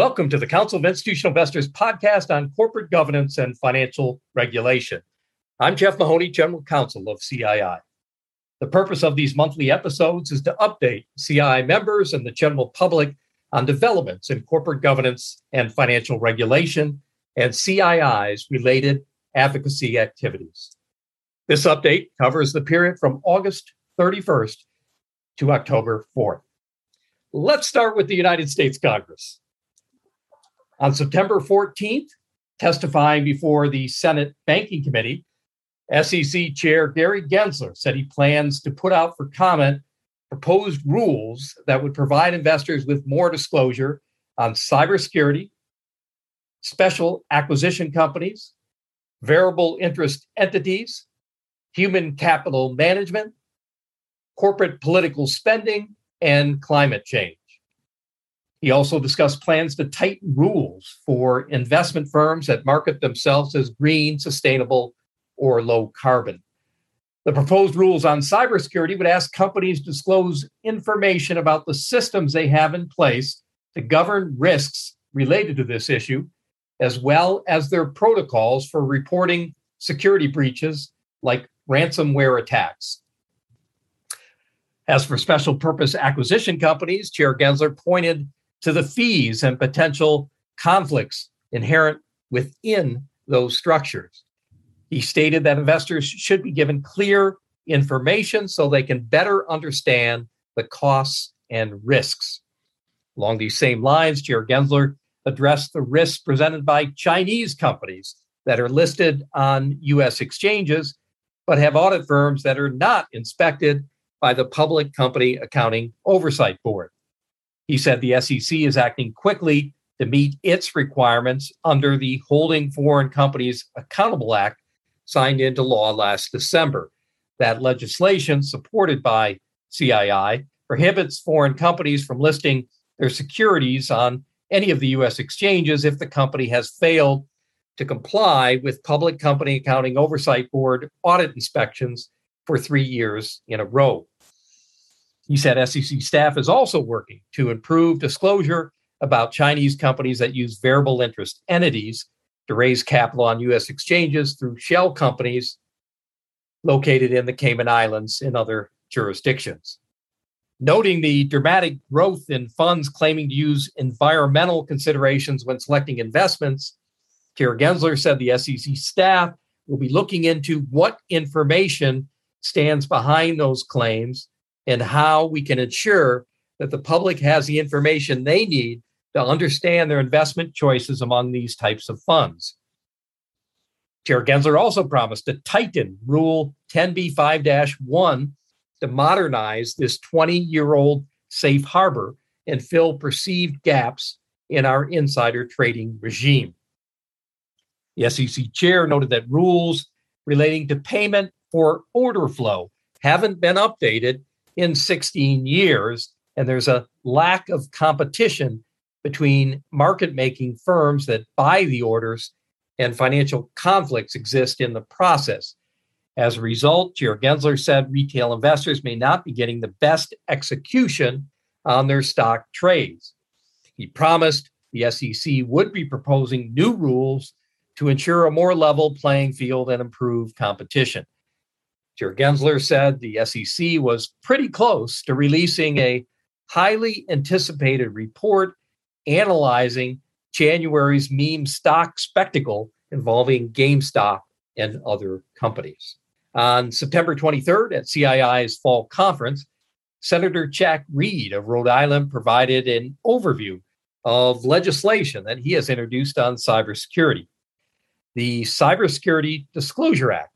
Welcome to the Council of Institutional Investors podcast on corporate governance and financial regulation. I'm Jeff Mahoney, General Counsel of CII. The purpose of these monthly episodes is to update CII members and the general public on developments in corporate governance and financial regulation and CII's related advocacy activities. This update covers the period from August 31st to October 4th. Let's start with the United States Congress. On September 14th, testifying before the Senate Banking Committee, SEC Chair Gary Gensler said he plans to put out for comment proposed rules that would provide investors with more disclosure on cybersecurity, special acquisition companies, variable interest entities, human capital management, corporate political spending, and climate change. He also discussed plans to tighten rules for investment firms that market themselves as green, sustainable, or low carbon. The proposed rules on cybersecurity would ask companies to disclose information about the systems they have in place to govern risks related to this issue, as well as their protocols for reporting security breaches like ransomware attacks. As for special purpose acquisition companies, Chair Gensler pointed to the fees and potential conflicts inherent within those structures. He stated that investors should be given clear information so they can better understand the costs and risks. Along these same lines, Chair Gensler addressed the risks presented by Chinese companies that are listed on U.S. exchanges but have audit firms that are not inspected by the Public Company Accounting Oversight Board. He said the SEC is acting quickly to meet its requirements under the Holding Foreign Companies Accountable Act signed into law last December. That legislation, supported by CII, prohibits foreign companies from listing their securities on any of the U.S. exchanges if the company has failed to comply with Public Company Accounting Oversight Board audit inspections for three years in a row. He said SEC staff is also working to improve disclosure about Chinese companies that use variable interest entities to raise capital on U.S. exchanges through shell companies located in the Cayman Islands and other jurisdictions. Noting the dramatic growth in funds claiming to use environmental considerations when selecting investments, Chair Gensler said the SEC staff will be looking into what information stands behind those claims and how we can ensure that the public has the information they need to understand their investment choices among these types of funds. Chair Gensler also promised to tighten Rule 10b5 1 to modernize this 20 year old safe harbor and fill perceived gaps in our insider trading regime. The SEC chair noted that rules relating to payment for order flow haven't been updated in 16 years. And there's a lack of competition between market making firms that buy the orders, and financial conflicts exist in the process. As a result, Chair Gensler said retail investors may not be getting the best execution on their stock trades. He promised the SEC would be proposing new rules to ensure a more level playing field and improve competition. Chair Gensler said the SEC was pretty close to releasing a highly anticipated report analyzing January's meme stock spectacle involving GameStop and other companies. On September 23rd at CII's fall conference, Senator Jack Reed of Rhode Island provided an overview of legislation that he has introduced on cybersecurity. The Cybersecurity Disclosure Act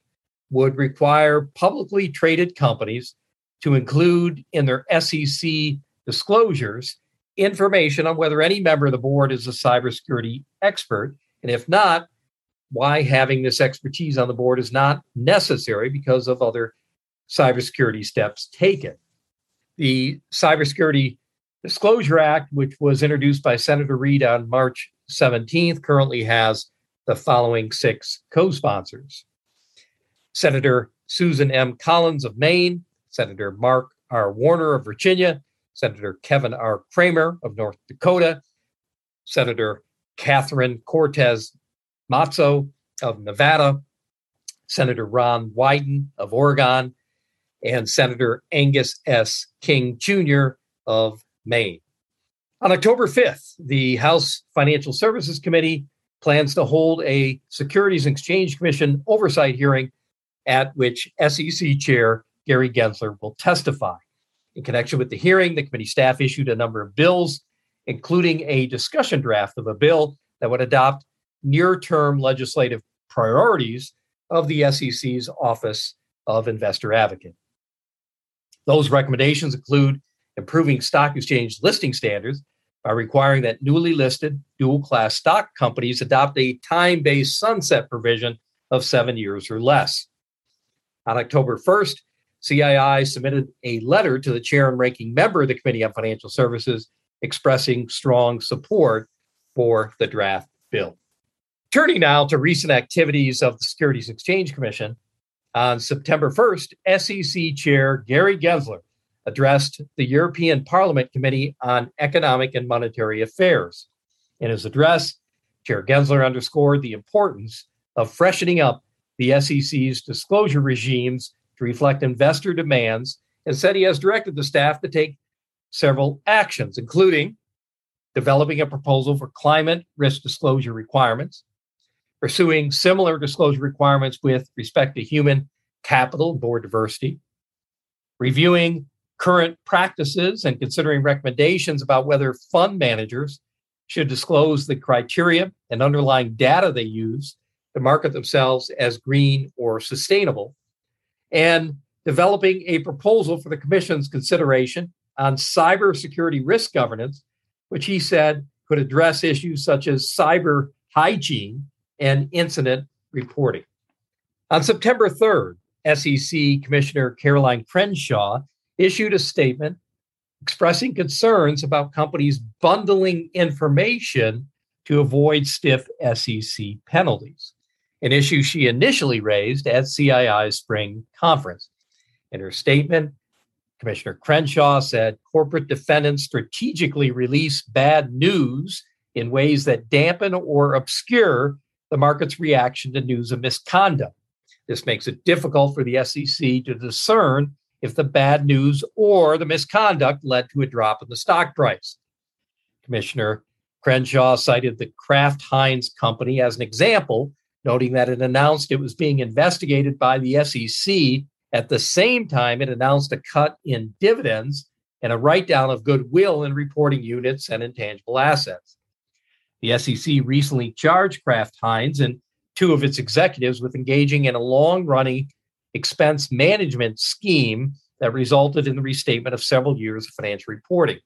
would require publicly traded companies to include in their SEC disclosures information on whether any member of the board is a cybersecurity expert. And if not, why having this expertise on the board is not necessary because of other cybersecurity steps taken. The Cybersecurity Disclosure Act, which was introduced by Senator Reed on March 17th, currently has the following six co sponsors Senator Susan M. Collins of Maine, Senator Mark R. Warner of Virginia, Senator Kevin R. Cramer of North Dakota, Senator Catherine Cortez Masto of Nevada, Senator Ron Wyden of Oregon, and Senator Angus S. King Jr. of Maine. On October 5th, the House Financial Services Committee plans to hold a Securities and Exchange Commission oversight hearing at which SEC Chair Gary Gensler will testify. In connection with the hearing, the committee staff issued a number of bills, including a discussion draft of a bill that would adopt near term legislative priorities of the SEC's Office of Investor Advocate. Those recommendations include improving stock exchange listing standards by requiring that newly listed dual class stock companies adopt a time based sunset provision of seven years or less. On October 1st, CII submitted a letter to the chair and ranking member of the Committee on Financial Services expressing strong support for the draft bill. Turning now to recent activities of the Securities Exchange Commission, on September 1st, SEC Chair Gary Gensler addressed the European Parliament Committee on Economic and Monetary Affairs. In his address, Chair Gensler underscored the importance of freshening up the SEC's disclosure regimes to reflect investor demands and said he has directed the staff to take several actions, including developing a proposal for climate risk disclosure requirements, pursuing similar disclosure requirements with respect to human capital and board diversity, reviewing current practices and considering recommendations about whether fund managers should disclose the criteria and underlying data they use to market themselves as green or sustainable, and developing a proposal for the Commission's consideration on cybersecurity risk governance, which he said could address issues such as cyber hygiene and incident reporting. On September 3rd, SEC Commissioner Caroline Crenshaw issued a statement expressing concerns about companies bundling information to avoid stiff SEC penalties, an issue she initially raised at CII's spring conference. In her statement, Commissioner Crenshaw said corporate defendants strategically release bad news in ways that dampen or obscure the market's reaction to news of misconduct. This makes it difficult for the SEC to discern if the bad news or the misconduct led to a drop in the stock price. Commissioner Crenshaw cited the Kraft Heinz Company as an example, noting that it announced it was being investigated by the SEC at the same time it announced a cut in dividends and a write down of goodwill in reporting units and intangible assets. The SEC recently charged Kraft Heinz and two of its executives with engaging in a long running expense management scheme that resulted in the restatement of several years of financial reporting.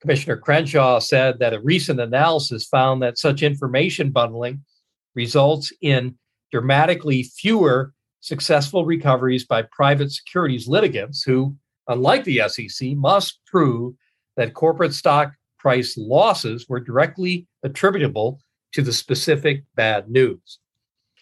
Commissioner Crenshaw said that a recent analysis found that such information bundling results in dramatically fewer successful recoveries by private securities litigants who, unlike the SEC, must prove that corporate stock price losses were directly attributable to the specific bad news.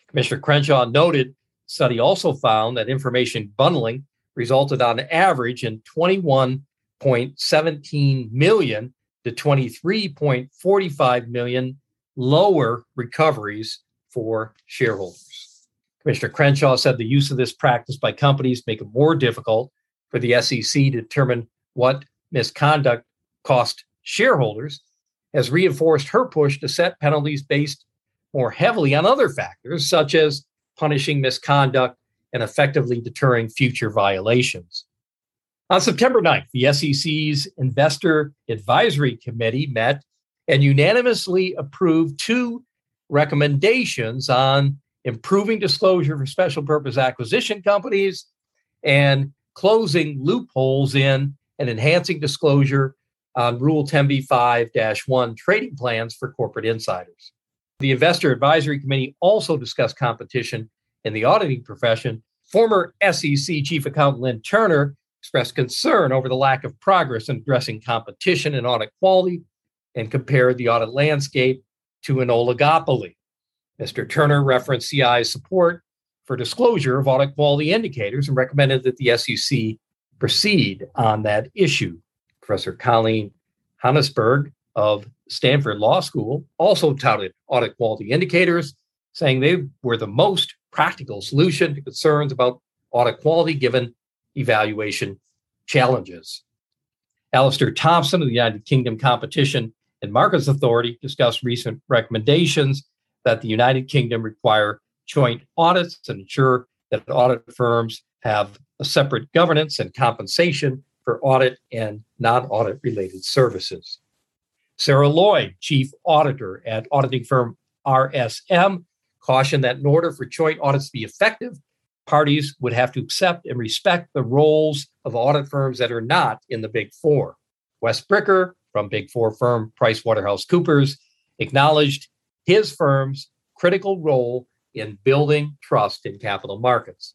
Commissioner Crenshaw noted the study also found that information bundling resulted on average in 21.17 million to 23.45 million lower recoveries for shareholders. Commissioner Crenshaw said the use of this practice by companies make it more difficult for the SEC to determine what misconduct cost shareholders has reinforced her push to set penalties based more heavily on other factors, such as punishing misconduct and effectively deterring future violations. On September 9th, the SEC's Investor Advisory Committee met and unanimously approved two recommendations on improving disclosure for special purpose acquisition companies and closing loopholes in and enhancing disclosure on Rule 10b5 1 trading plans for corporate insiders. The Investor Advisory Committee also discussed competition in the auditing profession. Former SEC Chief Accountant Lynn Turner expressed concern over the lack of progress in addressing competition and audit quality and compared the audit landscape to an oligopoly. Mr. Turner referenced CI's support for disclosure of audit quality indicators and recommended that the SEC proceed on that issue. Professor Colleen Honigsberg of Stanford Law School also touted audit quality indicators, saying they were the most practical solution to concerns about audit quality given evaluation challenges. Alistair Thompson of the United Kingdom Competition and Markets Authority discussed recent recommendations that the United Kingdom require joint audits and ensure that audit firms have a separate governance and compensation for audit and non audit related services. Sarah Lord, chief auditor at auditing firm RSM, cautioned that in order for joint audits to be effective, parties would have to accept and respect the roles of audit firms that are not in the Big Four. Wes Bricker from Big Four firm PricewaterhouseCoopers acknowledged his firm's critical role in building trust in capital markets.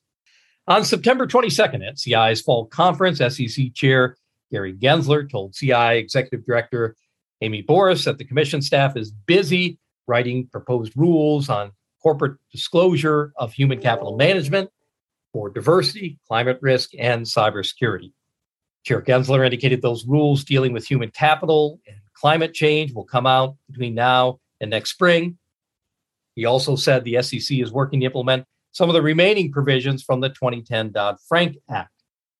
On September 22nd at CI's fall conference, SEC Chair Gary Gensler told CI Executive Director Amy Borrus that the commission staff is busy writing proposed rules on corporate disclosure of human capital management for diversity, climate risk, and cybersecurity. Chair Gensler indicated those rules dealing with human capital and climate change will come out between now and next spring. He also said the SEC is working to implement some of the remaining provisions from the 2010 Dodd Frank Act.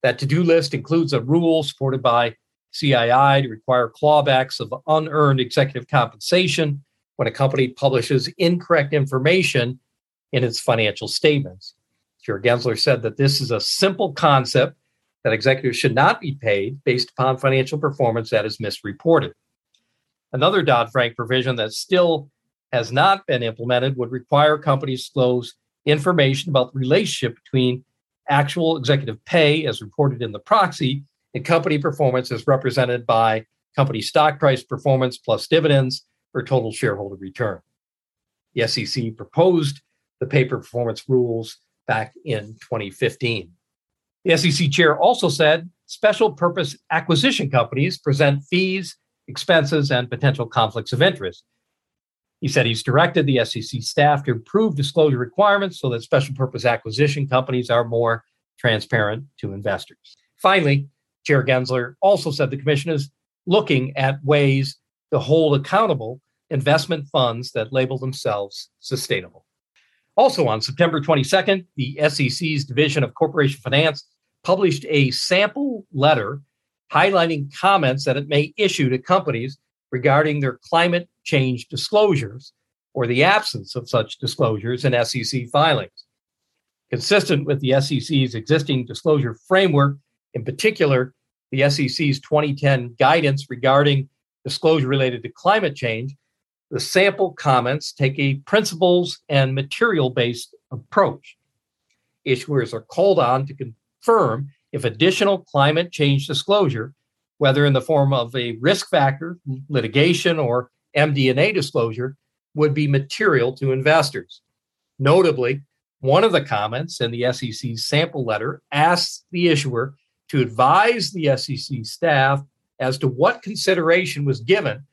That to do list includes a rule supported by CII to require clawbacks of unearned executive compensation when a company publishes incorrect information in its financial statements. Chair Gensler said that this is a simple concept that executives should not be paid based upon financial performance that is misreported. Another Dodd Frank provision that still has not been implemented would require companies to disclose information about the relationship between actual executive pay as reported in the proxy and company performance as represented by company stock price performance plus dividends for total shareholder return. The SEC proposed the paper performance rules back in 2015. The SEC chair also said special purpose acquisition companies present fees, expenses, and potential conflicts of interest. He said he's directed the SEC staff to improve disclosure requirements so that special purpose acquisition companies are more transparent to investors. Finally, Chair Gensler also said the commission is looking at ways to hold accountable investment funds that label themselves sustainable. Also, on September 22nd, the SEC's Division of Corporation Finance published a sample letter highlighting comments that it may issue to companies regarding their climate change disclosures or the absence of such disclosures in SEC filings. Consistent with the SEC's existing disclosure framework, in particular, the SEC's 2010 guidance regarding disclosure related to climate change, the sample comments take a principles and material based approach. Issuers are called on to confirm if additional climate change disclosure, whether in the form of a risk factor, litigation, or MD&A disclosure, would be material to investors. Notably, one of the comments in the SEC's sample letter asks the issuer to advise the SEC staff as to what consideration was given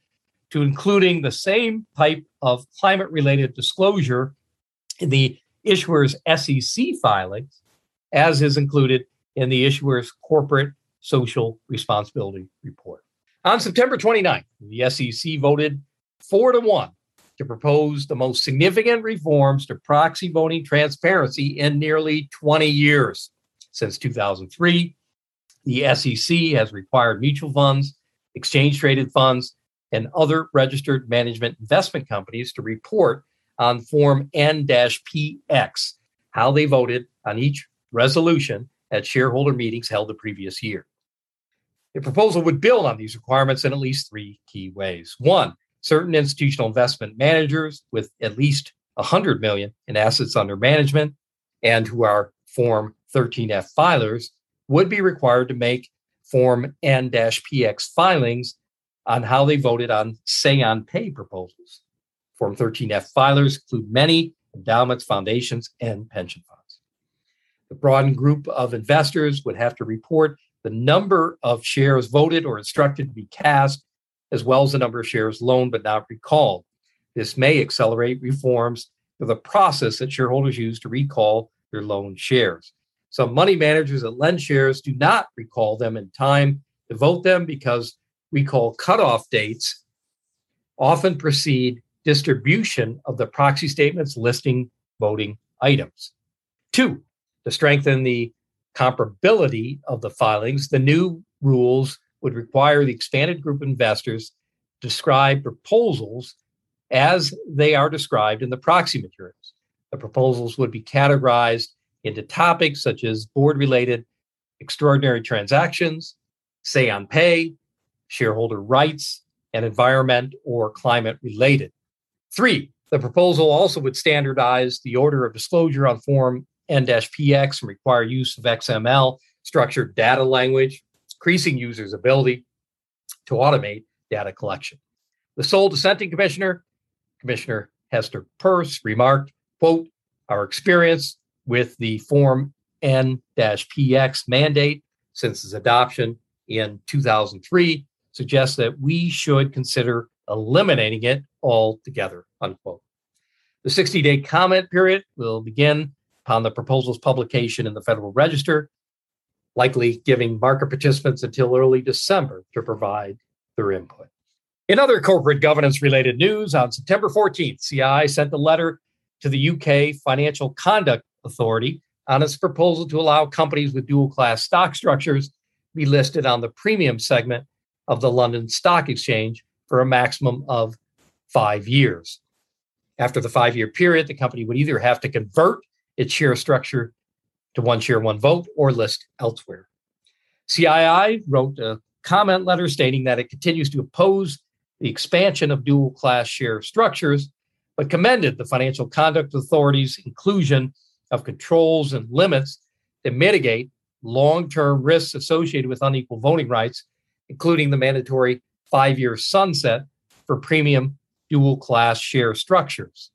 to including the same type of climate related disclosure in the issuer's SEC filings as is included in the issuer's corporate social responsibility report. On September 29th, the SEC voted four to one to propose the most significant reforms to proxy voting transparency in nearly 20 years. Since 2003, the SEC has required mutual funds, exchange traded funds, and other registered management investment companies to report on Form N PX how they voted on each resolution at shareholder meetings held the previous year. The proposal would build on these requirements in at least three key ways. One, certain institutional investment managers with at least 100 million in assets under management and who are Form 13F filers would be required to make Form N PX filings on how they voted on say on pay proposals. Form 13F filers include many endowments, foundations, and pension funds. The broadened group of investors would have to report the number of shares voted or instructed to be cast, as well as the number of shares loaned but not recalled. This may accelerate reforms to the process that shareholders use to recall their loaned shares. Some money managers that lend shares do not recall them in time to vote them because recall cutoff dates often precede distribution of the proxy statements listing voting items. Two, to strengthen the comparability of the filings, the new rules would require the expanded group of investors to describe proposals as they are described in the proxy materials. The proposals would be categorized into topics such as board related extraordinary transactions, say on pay, shareholder rights, and environment or climate related. Three, the proposal also would standardize the order of disclosure on Form N-PX and require use of XML structured data language, increasing users' ability to automate data collection. The sole dissenting commissioner, Commissioner Hester Peirce, remarked, quote, our experience with the Form N-PX mandate since its adoption in 2003 suggests that we should consider eliminating it altogether, unquote. The 60 day comment period will begin upon the proposal's publication in the Federal Register, likely giving market participants until early December to provide their input. In other corporate governance related news, on September 14th, CI sent a letter to the UK Financial Conduct Authority on its proposal to allow companies with dual class stock structures be listed on the premium segment of the London Stock Exchange for a maximum of five years. After the five year period, the company would either have to convert its share structure to one share, one vote, or list elsewhere. CII wrote a comment letter stating that it continues to oppose the expansion of dual class share structures, but commended the Financial Conduct Authority's inclusion of controls and limits that mitigate long term risks associated with unequal voting rights, including the mandatory five year sunset for premium dual class share structures.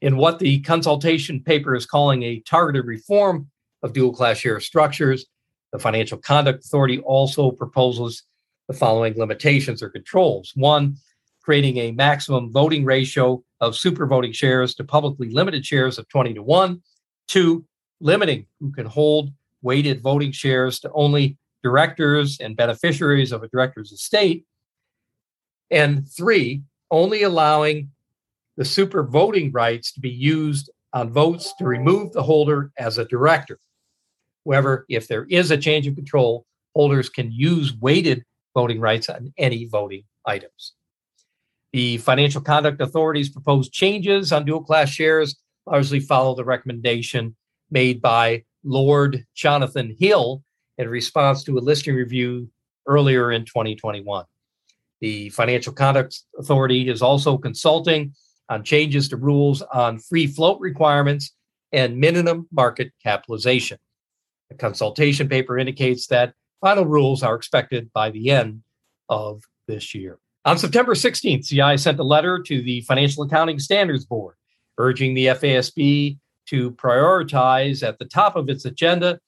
In what the consultation paper is calling a targeted reform of dual class share structures, the Financial Conduct Authority also proposes the following limitations or controls. One, creating a maximum voting ratio of super voting shares to publicly limited shares of 20 to 1. Two, limiting who can hold weighted voting shares to only directors and beneficiaries of a director's estate. And three, only allowing the super voting rights to be used on votes to remove the holder as a director. However, if there is a change of control, holders can use weighted voting rights on any voting items. The Financial Conduct Authority's proposed changes on dual class shares largely follow the recommendation made by Lord Jonathan Hill in response to a listing review earlier in 2021. The Financial Conduct Authority is also consulting on changes to rules on free float requirements and minimum market capitalization. The consultation paper indicates that final rules are expected by the end of this year. On September 16th, CI sent a letter to the Financial Accounting Standards Board urging the FASB to prioritize at the top of its agenda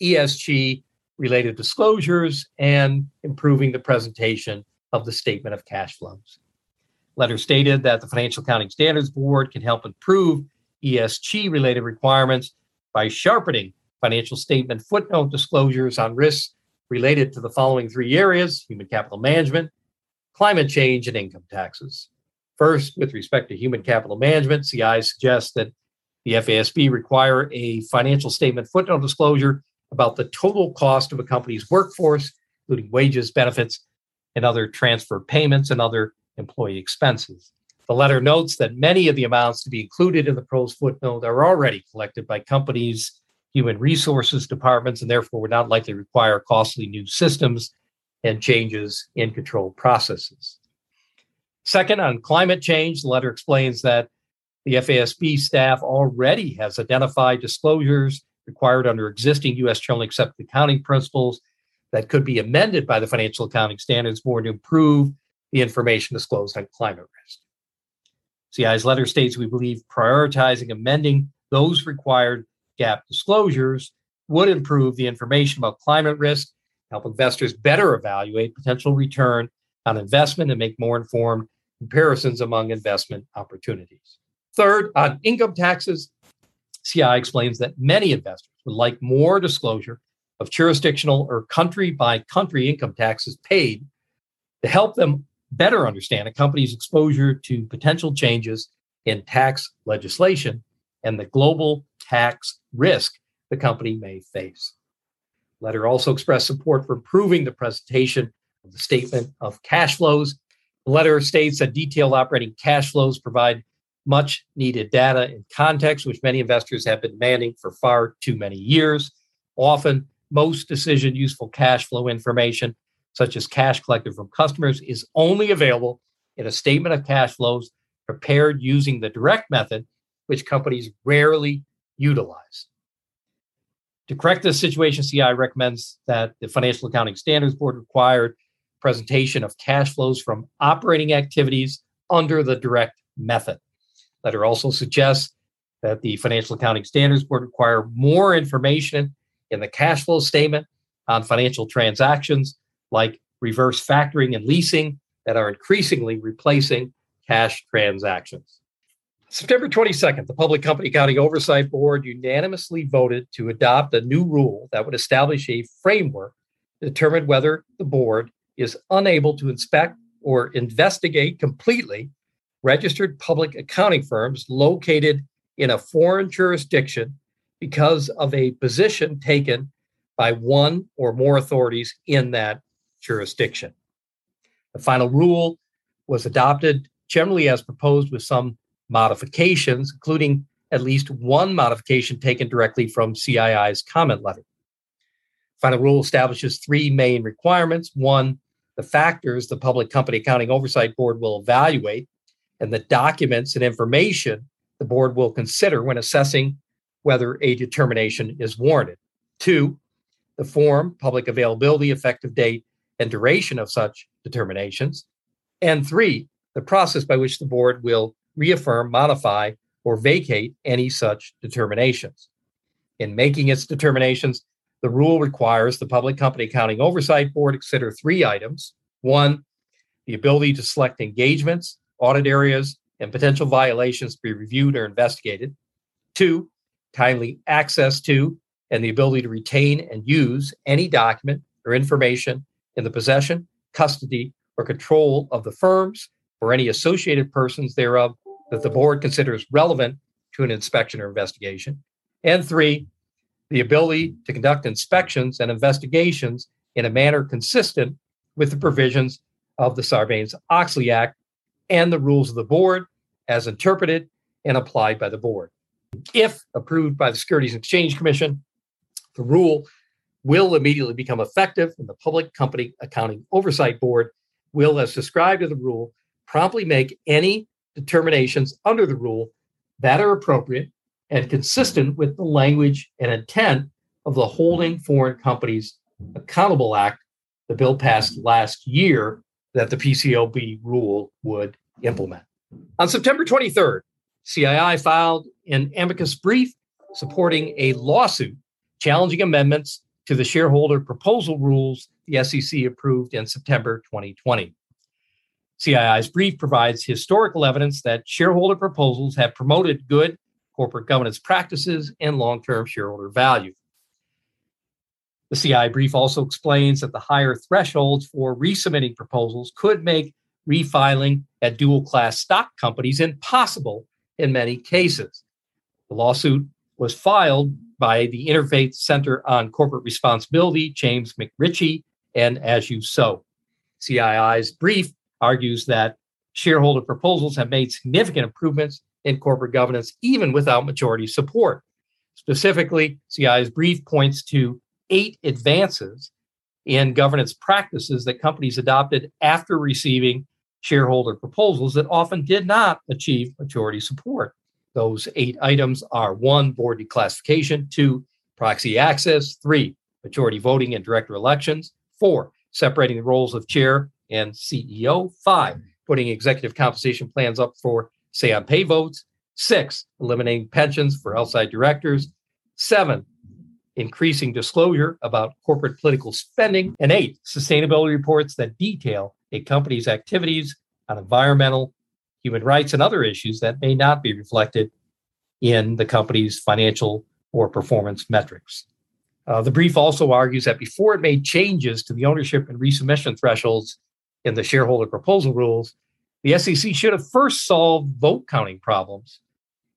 ESG related disclosures and improving the presentation of the statement of cash flows. Letter stated that the Financial Accounting Standards Board can help improve ESG related requirements by sharpening financial statement footnote disclosures on risks related to the following three areas human capital management, climate change, and income taxes. First, with respect to human capital management, CI suggests that the FASB require a financial statement footnote disclosure about the total cost of a company's workforce, including wages, benefits, and other transfer payments and other employee expenses. The letter notes that many of the amounts to be included in the pros footnote are already collected by companies' human resources departments and therefore would not likely require costly new systems and changes in control processes. Second, on climate change, the letter explains that the FASB staff already has identified disclosures required under existing U.S. generally accepted accounting principles that could be amended by the Financial Accounting Standards Board to improve the information disclosed on climate risk. CI's letter states we believe prioritizing amending those required GAAP disclosures would improve the information about climate risk, help investors better evaluate potential return on investment, and make more informed comparisons among investment opportunities. Third, on income taxes, CI explains that many investors would like more disclosure of jurisdictional or country by country income taxes paid to help them better understand a company's exposure to potential changes in tax legislation and the global tax risk the company may face. Letter also expressed support for improving the presentation of the statement of cash flows. The letter states that detailed operating cash flows provide much needed data and context, which many investors have been demanding for far too many years. Often, most decision useful cash flow information, such as cash collected from customers, is only available in a statement of cash flows prepared using the direct method, which companies rarely utilize. To correct this situation, CI recommends that the Financial Accounting Standards Board required presentation of cash flows from operating activities under the direct method. Letter also suggests that the Financial Accounting Standards Board require more information in the cash flow statement on financial transactions like reverse factoring and leasing that are increasingly replacing cash transactions. September 22nd, the Public Company Accounting Oversight Board unanimously voted to adopt a new rule that would establish a framework to determine whether the board is unable to inspect or investigate completely registered public accounting firms located in a foreign jurisdiction because of a position taken by one or more authorities in that jurisdiction. The final rule was adopted generally as proposed with some modifications, including at least one modification taken directly from CII's comment letter. Final rule establishes three main requirements. One, the factors the Public Company Accounting Oversight Board will evaluate and the documents and information the board will consider when assessing whether a determination is warranted. Two, the form, public availability, effective date, and duration of such determinations. And three, the process by which the board will reaffirm, modify, or vacate any such determinations. In making its determinations, the rule requires the Public Company Accounting Oversight Board consider three items. One, the ability to select engagements, audit areas, and potential violations to be reviewed or investigated. Two, timely access to and the ability to retain and use any document or information in the possession, custody, or control of the firms or any associated persons thereof that the board considers relevant to an inspection or investigation. And three, the ability to conduct inspections and investigations in a manner consistent with the provisions of the Sarbanes Oxley Act and the rules of the board as interpreted and applied by the board. If approved by the Securities and Exchange Commission, the rule will immediately become effective, and the Public Company Accounting Oversight Board will, as described in the rule, promptly make any determinations under the rule that are appropriate and consistent with the language and intent of the Holding Foreign Companies Accountable Act, the bill passed last year that the PCAOB rule would implement. On September 23rd, CII filed an amicus brief supporting a lawsuit challenging amendments to the shareholder proposal rules the SEC approved in September 2020. CII's brief provides historical evidence that shareholder proposals have promoted good corporate governance practices and long term shareholder value. The CI brief also explains that the higher thresholds for resubmitting proposals could make refiling at dual class stock companies impossible in many cases. The lawsuit was filed by the Interfaith Center on Corporate Responsibility, James McRitchie, and As You Sow. CII's brief argues that shareholder proposals have made significant improvements in corporate governance even without majority support. Specifically, CII's brief points to eight advances in governance practices that companies adopted after receiving shareholder proposals that often did not achieve majority support. Those eight items are one, board declassification, two, proxy access, three, majority voting in director elections, four, separating the roles of chair and CEO, five, putting executive compensation plans up for say on pay votes, six, eliminating pensions for outside directors, seven, increasing disclosure about corporate political spending, and eight, sustainability reports that detail a company's activities on environmental, human rights, and other issues that may not be reflected in the company's financial or performance metrics. Uh, the brief also argues that before it made changes to the ownership and resubmission thresholds, in the shareholder proposal rules, the SEC should have first solved vote counting problems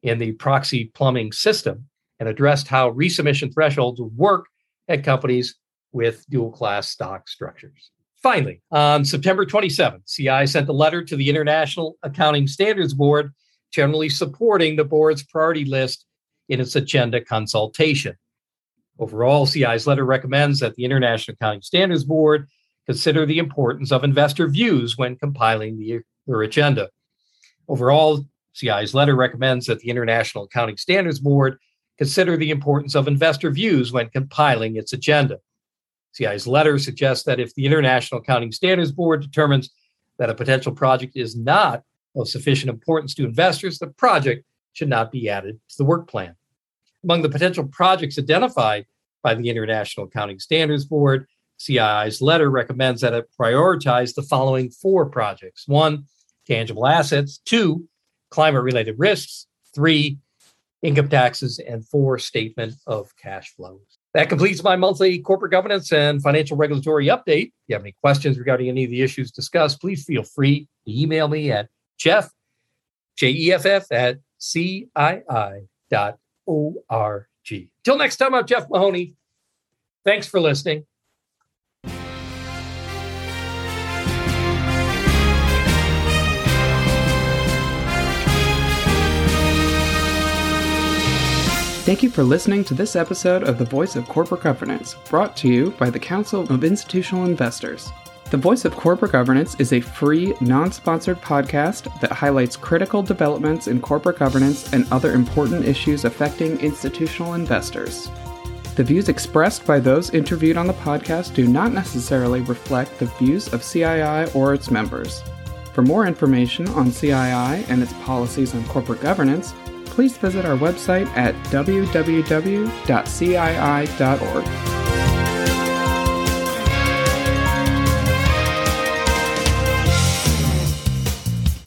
in the proxy plumbing system and addressed how resubmission thresholds would work at companies with dual class stock structures. Finally, on September 27th, CI sent a letter to the International Accounting Standards Board, generally supporting the board's priority list in its agenda consultation. Overall, CI's letter recommends that the International Accounting Standards Board consider the importance of investor views when compiling the, their agenda. Overall, CI's letter recommends that the International Accounting Standards Board consider the importance of investor views when compiling its agenda. CI's letter suggests that if the International Accounting Standards Board determines that a potential project is not of sufficient importance to investors, the project should not be added to the work plan. Among the potential projects identified by the International Accounting Standards Board, CII's letter recommends that it prioritize the following four projects one, tangible assets, two, climate related risks, three, income taxes, and four, statement of cash flows. That completes my monthly corporate governance and financial regulatory update. If you have any questions regarding any of the issues discussed, please feel free to email me at Jeff, J E F F, at CII dot O-R-G. Till next time, I'm Jeff Mahoney. Thanks for listening. Thank you for listening to this episode of The Voice of Corporate Governance, brought to you by the Council of Institutional Investors. The Voice of Corporate Governance is a free, non sponsored podcast that highlights critical developments in corporate governance and other important issues affecting institutional investors. The views expressed by those interviewed on the podcast do not necessarily reflect the views of CII or its members. For more information on CII and its policies on corporate governance, please visit our website at www.cii.org.